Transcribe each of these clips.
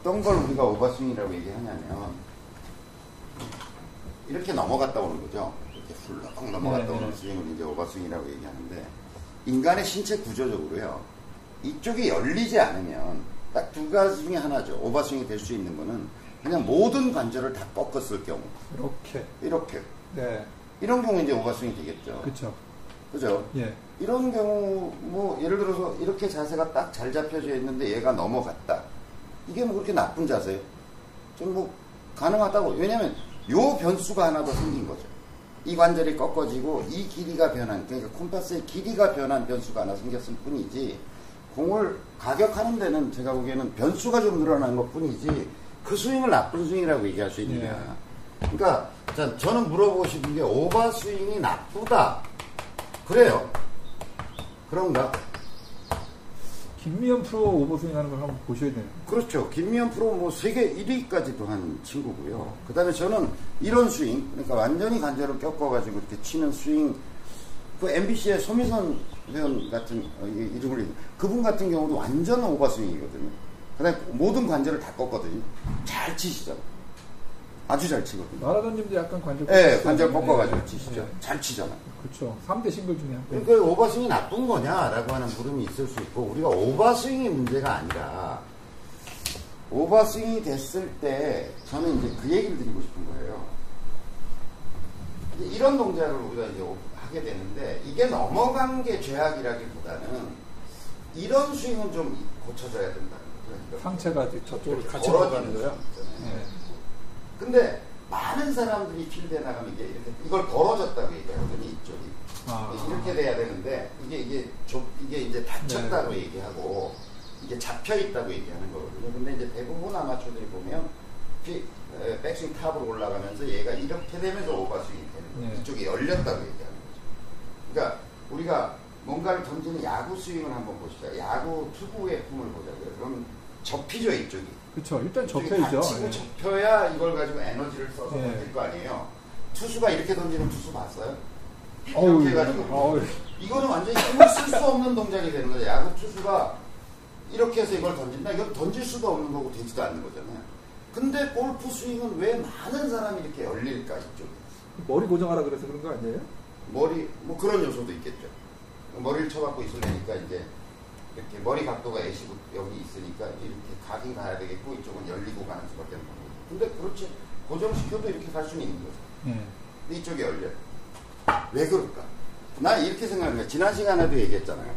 어떤 걸 우리가 오버스윙이라고 얘기하냐면 이렇게 넘어갔다 오는 거죠. 이렇게 훌렁 넘어갔다 네, 오는 네. 스윙을 이제 오버스윙이라고 얘기하는데 인간의 신체 구조적으로요. 이쪽이 열리지 않으면 딱 두 가지 중에 하나죠. 오버스윙이 될 수 있는 거는 그냥 모든 관절을 다 꺾었을 경우 이렇게. 이렇게 네. 이런 경우 이제 오버스윙이 되겠죠. 그쵸. 그죠? 예. 이런 경우 뭐 예를 들어서 이렇게 자세가 딱 잘 잡혀져 있는데 얘가 넘어갔다. 이게 뭐 그렇게 나쁜 자세예요? 좀뭐 가능하다고. 왜냐면 요 변수가 하나 더 생긴 거죠. 이 관절이 꺾어지고 이 길이가 변한 그러니까 콤파스의 길이가 변한 변수가 하나 생겼을 뿐이지 공을 가격하는 데는 제가 보기에는 변수가 좀 늘어난 것 뿐이지 그 스윙을 나쁜 스윙이라고 얘기할 수 있느냐. 그러니까 자, 저는 물어보고 싶은 게 오버 스윙이 나쁘다. 그래요. 그런가? 김미연 프로 오버스윙 하는 걸 한번 보셔야 돼요. 그렇죠. 김미연 프로 뭐 세계 1위까지도 한 친구고요. 그 다음에 저는 이런 스윙, 그러니까 완전히 관절을 꺾어가지고 이렇게 치는 스윙, 그 MBC의 소미선 회원 같은, 어, 이- 이름을, 그분 같은 경우도 완전 오버스윙이거든요. 그 다음에 모든 관절을 다 꺾거든요. 잘 치시죠. 아 주 잘 치거든요. 마라톤님도 약간 관절 예. 관절 꺾어가지고 네. 치시죠. 네. 잘 치잖아요. 그렇죠. 3대 싱글 중에 한 번. 그러니까 오버스윙이 나쁜 거냐라고 하는 물음이 있을 수 있고 우리가 오버스윙이 문제가 아니라 오버스윙이 됐을 때 저는 이제 그 얘기를 드리고 싶은 거예요. 이런 동작을 우리가 이제 하게 되는데 이게 넘어간 게 죄악이라기보다는 이런 스윙은 좀 고쳐져야 된다는 거죠. 상체가 이제 저쪽으로 같이 넘어가는 거예요. 네. 근데 많은 사람들이 필드에 나가면 이게 이렇게 이걸 벌어졌다고 얘기하거든요 이쪽이 아. 이렇게 돼야 되는데 이게 이게 좁 이게 이제 닫혔다고 얘기하고 이게 잡혀 있다고 얘기하는 거거든요. 근데 이제 대부분 아마추어들이 보면 피, 에, 백스윙 탑으로 올라가면서 얘가 이렇게 되면서 오버스윙이 되는 거예요. 네. 이쪽이 열렸다고 얘기하는 거죠. 그러니까 우리가 뭔가를 던지는 야구 스윙을 한번 보시죠. 야구 투구의 품을 보자고요. 그럼 접히죠 이쪽이. 그렇죠. 일단 이쪽이 접혀야죠. 닫히고 네. 접혀야 이걸 가지고 에너지를 써서 네. 던질 거 아니에요. 투수가 이렇게 던지는 투수 봤어요? 어우, 이렇게 해가지고 어우. 이거는 완전히 힘을 쓸 수 없는 동작이 되는 거죠. 야구 투수가 이렇게 해서 이걸 던진다. 이건 던질 수도 없는 거고 되지도 않는 거잖아요. 근데 골프 스윙은 왜 많은 사람이 이렇게 열릴까 이쪽에? 머리 고정하라 그래서 그런 거 아니에요? 머리 뭐 그런 요소도 있겠죠. 머리를 쳐갖고 있으니까 이제 이렇게 머리 각도가 A시고 여기 있으니까 이렇게 가긴 가야 되겠고 이쪽은 열리고 가는 수밖에 없는 거죠. 근데 그렇지 고정시켜도 이렇게 갈 수는 있는 거죠. 네. 근데 이쪽이 열려. 왜 그럴까? 난 이렇게 생각합니다. 지난 시간에도 얘기했잖아요.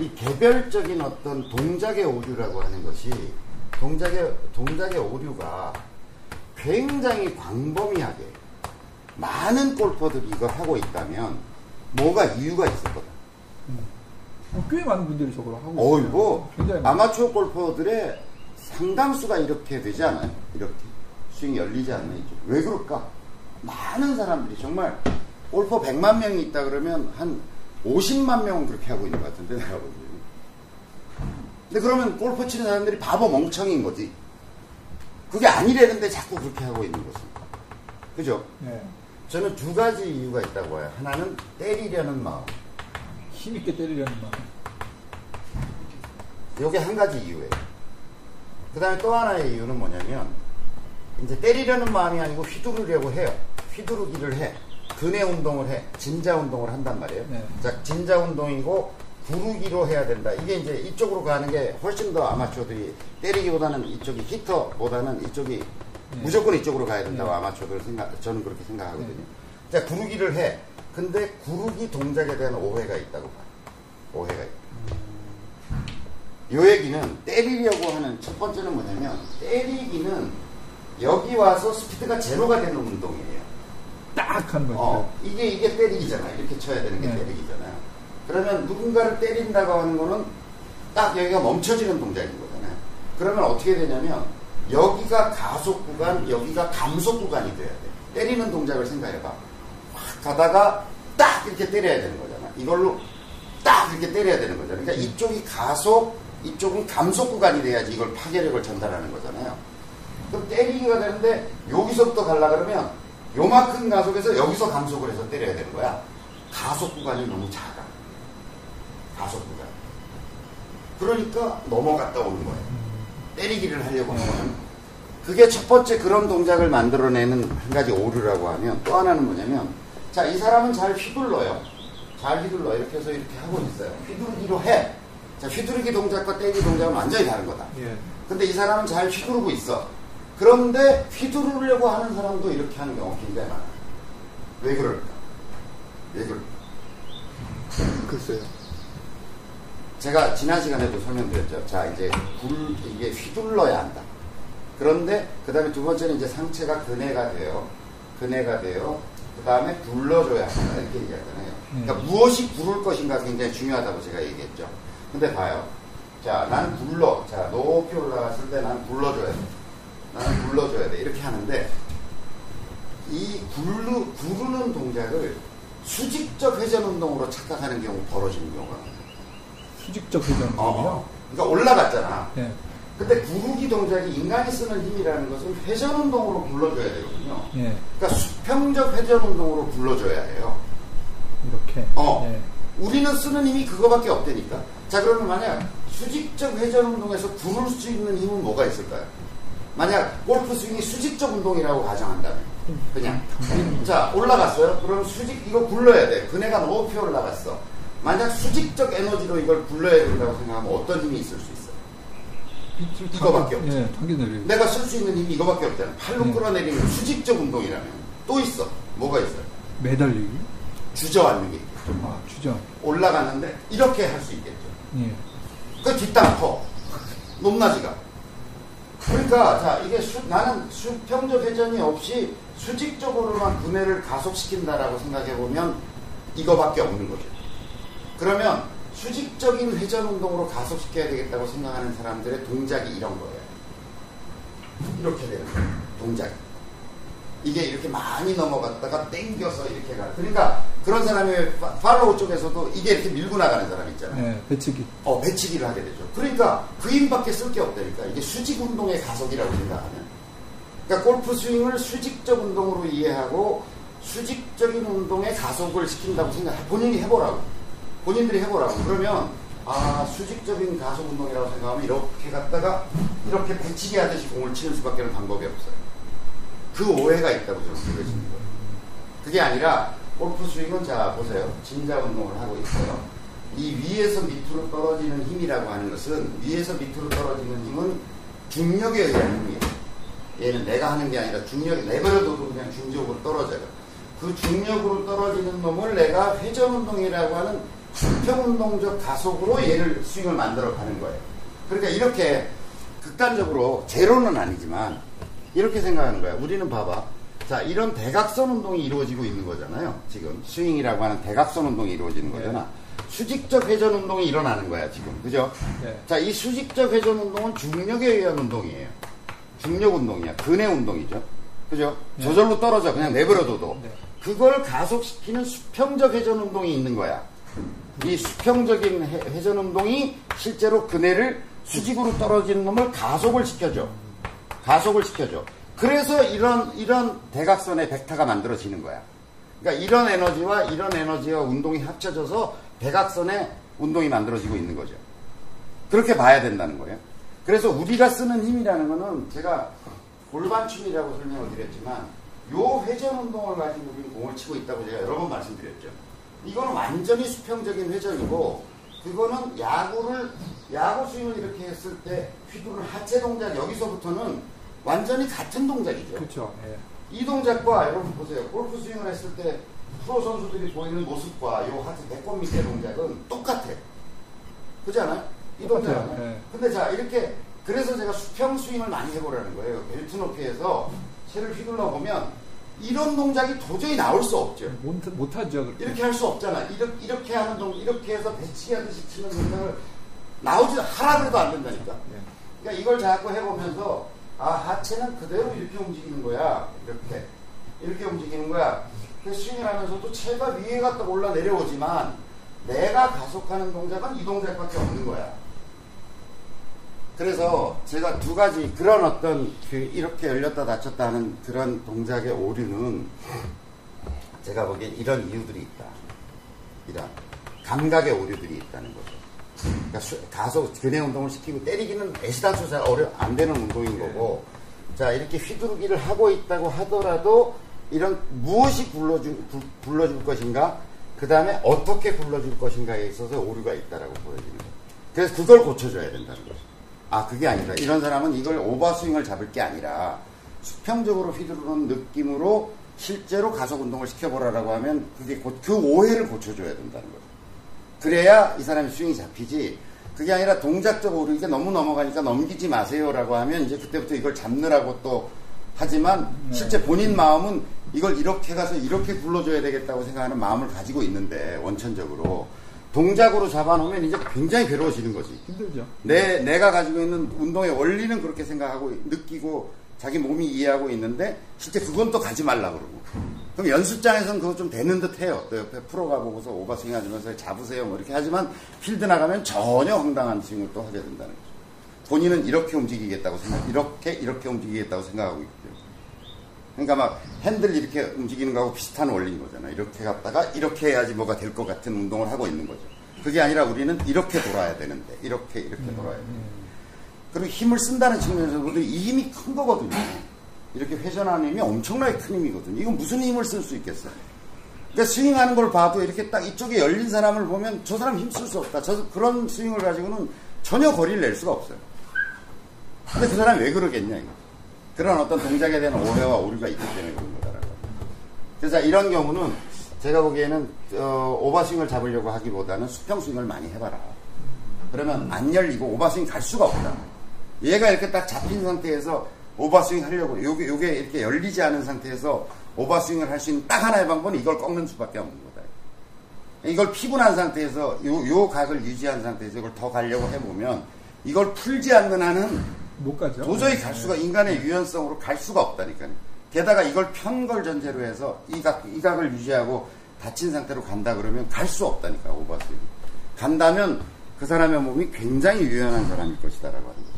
이 개별적인 어떤 동작의 오류라고 하는 것이 동작의 동작의 오류가 굉장히 광범위하게 많은 골퍼들이 이걸 하고 있다면 뭐가 이유가 있을 거다. 어, 꽤 많은 분들이 저걸 하고 있어요. 굉장히 많- 아마추어 골퍼들의 상당수가 이렇게 되지 않아요? 이렇게 스윙이 열리지 않는 이쪽. 왜 그럴까? 많은 사람들이 정말 골퍼 100만 명이 있다 그러면 한 50만 명은 그렇게 하고 있는 것 같은데 내가 보기에는. 근데 그러면 골프 치는 사람들이 바보 멍청인 거지. 그게 아니라는데 자꾸 그렇게 하고 있는 거지. 그죠? 네. 저는 두 가지 이유가 있다고 봐요. 하나는 때리려는 마음. 힘있게 때리려는 마음. 요게 한 가지 이유예요. 그 다음에 또 하나의 이유는 뭐냐면, 이제 때리려는 마음이 아니고 휘두르려고 해요. 휘두르기를 해. 근해 운동을 해. 진자 운동을 한단 말이에요. 네. 자, 진자 운동이고, 구르기로 해야 된다. 이게 이제 이쪽으로 가는 게 훨씬 더 아마추어들이 때리기보다는 이쪽이 히터보다는 이쪽이 네. 무조건 이쪽으로 가야 된다고 네. 아마추어들 생각, 저는 그렇게 생각하거든요. 네. 자, 구르기를 해. 근데 구르기 동작에 대한 오해가 있다고 봐요. 오해가 있다. 요 얘기는 때리려고 하는 첫 번째는 뭐냐면 때리기는 여기 와서 스피드가 제로가 되는 운동이에요. 딱 하는 거죠. 어, 이게 이게 때리기잖아요. 이렇게 쳐야 되는 게 네. 때리기잖아요. 그러면 누군가를 때린다고 하는 거는 딱 여기가 멈춰지는 동작인 거잖아요. 그러면 어떻게 되냐면 여기가 가속 구간, 여기가 감속 구간이 돼야 돼. 때리는 동작을 생각해봐. 확 가다가 딱 이렇게 때려야 되는 거잖아. 이걸로 딱 이렇게 때려야 되는 거잖아. 그러니까 이쪽이 가속, 이쪽은 감속 구간이 돼야지 이걸 파괴력을 전달하는 거잖아요. 그럼 때리기가 되는데 여기서부터 갈라 그러면 요만큼 가속에서 여기서 감속을 해서 때려야 되는 거야. 가속 구간이 너무 작아. 가속 구간. 그러니까 넘어갔다 오는 거예요. 때리기를 하려고 하면 그게 첫 번째 그런 동작을 만들어내는 한 가지 오류라고 하면 또 하나는 뭐냐면 자 이 사람은 잘 휘둘러요 잘 휘둘러 이렇게 해서 이렇게 하고 있어요 휘두르기로 해 자, 휘두르기 동작과 때리기 동작은 완전히 다른 거다. 예. 근데 이 사람은 잘 휘두르고 있어. 그런데 휘두르려고 하는 사람도 이렇게 하는 경우가 굉장히 많아. 왜 그럴까? 왜 그럴까? 글쎄요. 제가 지난 시간에도 설명드렸죠. 자, 이제 굴, 이게 휘둘러야 한다. 그런데, 그 다음에 두 번째는 이제 상체가 근해가 돼요. 근해가 돼요. 그 다음에 굴러줘야 한다. 이렇게 얘기하잖아요. 그러니까 무엇이 부를 것인가 굉장히 중요하다고 제가 얘기했죠. 근데 봐요. 자, 나는 굴러. 자, 높이 올라갔을 때 나는 굴러줘야 돼. 나는 굴러줘야 돼. 이렇게 하는데, 이 굴르, 구르는 동작을 수직적 회전 운동으로 착각하는 경우 벌어지는 경우가 많아요. 수직적 회전이요. 어, 그러니까 올라갔잖아. 예. 근데 구르기 동작이 인간이 쓰는 힘이라는 것은 회전 운동으로 굴러줘야 되거든요. 예. 그러니까 수평적 회전 운동으로 굴러줘야 해요. 이렇게. 어. 예. 우리는 쓰는 힘이 그거밖에 없다니까. 자, 그러면 만약 수직적 회전 운동에서 구를 수 있는 힘은 뭐가 있을까요? 만약 골프 스윙이 수직적 운동이라고 가정한다면. 그냥. 자, 올라갔어요? 그럼 수직, 이거 굴러야 돼. 그네가 높이 올라갔어. 만약 수직적 에너지로 이걸 굴러야 된다고 생각하면 어떤 힘이 있을 수 있어요? 이거밖에 당겨- 예, 당겨내려요. 내가 쓸 수 있는 힘이 이거밖에 없잖아. 팔로 네. 끌어내리는 수직적 운동이라면. 또 있어. 뭐가 있어요? 매달리기. 주저앉는 게 있겠죠. 아, 주저. 올라갔는데 이렇게 할 수 있겠죠. 예. 그 뒷땅 커. 높낮이가. 그러니까, 자, 이게 수, 나는 수평적 회전이 없이 수직적으로만 분해를 가속시킨다라고 생각해 보면 이거밖에 없는 거죠. 그러면 수직적인 회전 운동으로 가속시켜야 되겠다고 생각하는 사람들의 동작이 이런 거예요. 이렇게 되는 거예요. 동작이. 이게 이렇게 많이 넘어갔다가 땡겨서 이렇게 가. 그러니까 그런 사람이 파- 팔로우 쪽에서도 이게 이렇게 밀고 나가는 사람 있잖아요. 예, 배치기. 어, 배치기를 하게 되죠. 그러니까 그 힘밖에 쓸 게 없다니까. 이게 수직 운동의 가속이라고 생각하면. 그러니까 골프 스윙을 수직적 운동으로 이해하고 수직적인 운동의 가속을 시킨다고 생각해. 본인이 해보라고. 본인들이 해보라고. 그러면, 아, 수직적인 가속 운동이라고 생각하면 이렇게 갔다가 이렇게 배치기 하듯이 공을 치는 수밖에 는 방법이 없어요. 그 오해가 있다고 저는 보여지는 거예요. 그게 아니라 골프 스윙은 자 보세요. 진자 운동을 하고 있어요. 이 위에서 밑으로 떨어지는 힘이라고 하는 것은 위에서 밑으로 떨어지는 힘은 중력에 의한 힘이에요. 얘는 내가 하는 게 아니라 중력이 내버려둬도 그냥 중력으로 떨어져요. 그 중력으로 떨어지는 놈을 내가 회전 운동이라고 하는 수평 운동적 가속으로 얘를 스윙을 만들어 가는 거예요. 그러니까 이렇게 극단적으로 제로는 아니지만 이렇게 생각하는 거야. 우리는 봐봐. 자, 이런 대각선 운동이 이루어지고 있는 거잖아요. 지금 스윙이라고 하는 대각선 운동이 이루어지는 거잖아. 수직적 회전 운동이 일어나는 거야, 지금. 그죠? 네. 자, 이 수직적 회전 운동은 중력에 의한 운동이에요. 중력 운동이야. 근해 운동이죠. 그죠? 네. 저절로 떨어져. 그냥 내버려둬도. 네. 그걸 가속시키는 수평적 회전 운동이 있는 거야. 이 수평적인 회- 회전 운동이 실제로 그네를 수직으로 떨어지는 놈을 가속을 시켜줘. 가속을 시켜줘. 그래서 이런, 이런 대각선의 벡터가 만들어지는 거야. 그러니까 이런 에너지와 이런 에너지와 운동이 합쳐져서 대각선의 운동이 만들어지고 있는 거죠. 그렇게 봐야 된다는 거예요. 그래서 우리가 쓰는 힘이라는 거는 제가 골반춤이라고 설명을 드렸지만 요 회전 운동을 가지고 우리는 공을 치고 있다고 제가 여러 번 말씀드렸죠. 이거는 완전히 수평적인 회전이고 그거는 야구를 야구 스윙을 이렇게 했을 때 휘두른 하체 동작 여기서부터는 완전히 같은 동작이죠. 그렇죠. 예. 이 동작과 여러분 보세요. 골프 스윙을 했을 때 프로 선수들이 보이는 모습과 요 하트 배꼽 밑에 동작은 똑같아. 그렇지 않아요? 이. 동작은. 예. 근데 자 이렇게 그래서 제가 수평 스윙을 많이 해보라는 거예요. 벨트 높이에서 채를 휘둘러 보면 이런 동작이 도저히 나올 수 없죠. 못, 못하죠. 그렇게. 이렇게 할 수 없잖아. 이렇게, 이렇게 하는 동 이렇게 해서 배치기 하듯이 치는 동작을 나오지 하라 그래도 안 된다니까. 예. 그러니까 이걸 자꾸 해보면서 아 하체는 그대로 이렇게 움직이는 거야 이렇게 이렇게 움직이는 거야 그 스윙을 하면서도 체가 위에 갔다 올라 내려오지만 내가 가속하는 동작은 이 동작밖에 없는 거야 그래서 제가 두 가지 그런 어떤 그 이렇게 열렸다 닫혔다 하는 그런 동작의 오류는 제가 보기엔 이런 이유들이 있다. 이런 감각의 오류들이 있다는 거죠. 그러니까 수- 가속 근해 운동을 시키고 때리기는 애시당초 잘 어려 안 되는 운동인 거고. 자 이렇게 휘두르기를 하고 있다고 하더라도 이런 무엇이 굴러줄 굴- 굴러줄 것인가? 그 다음에 어떻게 굴러줄 것인가에 있어서 오류가 있다라고 보여지는 거예요. 그래서 그걸 고쳐줘야 된다는 거죠. 아 그게 아니다. 이런 사람은 이걸 오버스윙을 잡을 게 아니라 수평적으로 휘두르는 느낌으로 실제로 가속 운동을 시켜보라라고 하면 그게 고- 그 오해를 고쳐줘야 된다는 거죠. 그래야 이 사람이 스윙이 잡히지. 그게 아니라 동작적으로 이게 너무 넘어가니까 넘기지 마세요라고 하면 이제 그때부터 이걸 잡느라고 또 하지만 실제 본인 마음은 이걸 이렇게 가서 이렇게 굴러줘야 되겠다고 생각하는 마음을 가지고 있는데 원천적으로 동작으로 잡아놓으면 이제 굉장히 괴로워지는 거지. 힘들죠. 내, 내가 가지고 있는 운동의 원리는 그렇게 생각하고 느끼고 자기 몸이 이해하고 있는데 실제 그건 또 가지 말라 그러고. 그럼 연습장에서는 그거 좀 되는 듯 해요. 또 옆에 프로가 보고서 오버스윙 하면서 잡으세요 뭐 이렇게 하지만 필드 나가면 전혀 황당한 스윙을 또 하게 된다는 거죠. 본인은 이렇게 움직이겠다고 생각, 이렇게, 이렇게 움직이겠다고 생각하고 있기 때문에. 그러니까 막 핸들 이렇게 움직이는 거하고 비슷한 원리인 거잖아. 이렇게 갔다가 이렇게 해야지 뭐가 될 것 같은 운동을 하고 있는 거죠. 그게 아니라 우리는 이렇게 돌아야 되는데, 이렇게, 이렇게 돌아야 돼. 그리고 힘을 쓴다는 측면에서 보면 이 힘이 큰 거거든요. 이렇게 회전하는 힘이 엄청나게 큰 힘이거든요. 이건 무슨 힘을 쓸 수 있겠어요? 그러니까 스윙하는 걸 봐도 이렇게 딱 이쪽에 열린 사람을 보면 저 사람 힘 쓸 수 없다. 저 그런 스윙을 가지고는 전혀 거리를 낼 수가 없어요. 근데 그 사람이 왜 그러겠냐, 이거. 그런 어떤 동작에 대한 오해와 오류가 있기 때문에 그런 거다라고. 그래서 이런 경우는 제가 보기에는 어, 오버스윙을 잡으려고 하기보다는 수평 스윙을 많이 해봐라. 그러면 안 열리고 오버스윙 갈 수가 없다. 얘가 이렇게 딱 잡힌 상태에서 오버스윙 하려고 요게 요게 이렇게 열리지 않은 상태에서 오버스윙을 할 수 있는 딱 하나의 방법은 이걸 꺾는 수밖에 없는 거다. 이걸 피분한 상태에서 요, 요 각을 유지한 상태에서 이걸 더 가려고 해보면 이걸 풀지 않는 한은 못 가죠. 도저히 갈 수가 인간의 유연성으로 갈 수가 없다니까요. 게다가 이걸 편 걸 전제로 해서 이 각, 이 각을 유지하고 다친 상태로 간다 그러면 갈 수 없다니까 오버스윙. 간다면 그 사람의 몸이 굉장히 유연한 사람일 것이다라고 하는 거죠.